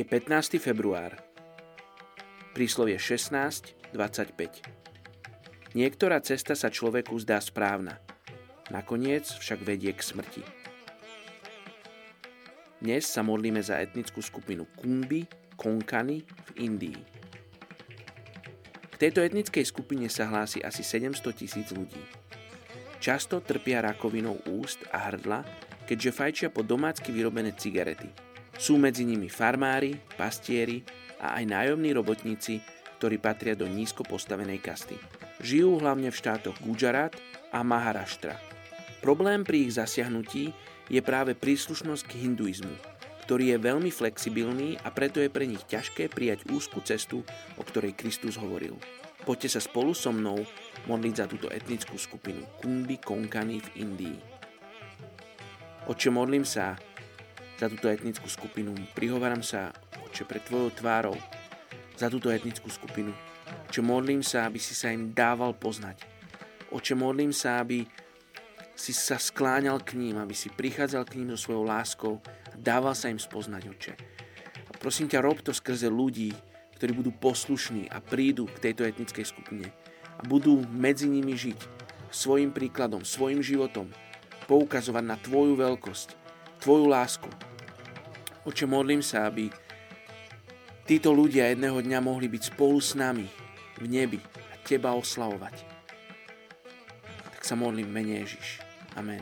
Je 15. február. Príslovie 16.25. Niektorá cesta sa človeku zdá správna, nakoniec však vedie k smrti. Dnes sa modlíme za etnickú skupinu Kumbi Konkani v Indii. K tejto etnickej skupine sa hlási asi 700 tisíc ľudí. Často trpia rakovinou úst a hrdla, keďže fajčia po domácky vyrobené cigarety – sú medzi nimi farmári, pastieri a aj nájomní robotníci, ktorí patria do nízko postavenej kasty. Žijú hlavne v štátoch Gujarat a Maharashtra. Problém pri ich zasiahnutí je práve príslušnosť k hinduizmu, ktorý je veľmi flexibilný a preto je pre nich ťažké prijať úzku cestu, o ktorej Kristus hovoril. Poďte sa spolu so mnou modliť za túto etnickú skupinu Kumbi Konkani v Indii. Oče, modlím sa, za túto etnickú skupinu. Prihováram sa, oče, pred tvojou tvárou za túto etnickú skupinu. Oče, modlím sa, aby si sa im dával poznať. Oče, modlím sa, aby si sa skláňal k ním, aby si prichádzal k ním so svojou láskou a dával sa im spoznať, oče. A prosím ťa, rob to skrze ľudí, ktorí budú poslušní a prídu k tejto etnickej skupine a budú medzi nimi žiť svojim príkladom, svojim životom, poukazovať na Tvoju veľkosť, Tvoju lásku, Oče, modlím sa, aby títo ľudia jedného dňa mohli byť spolu s nami v nebi a Teba oslavovať. Tak sa modlím mene Ježiš. Amen.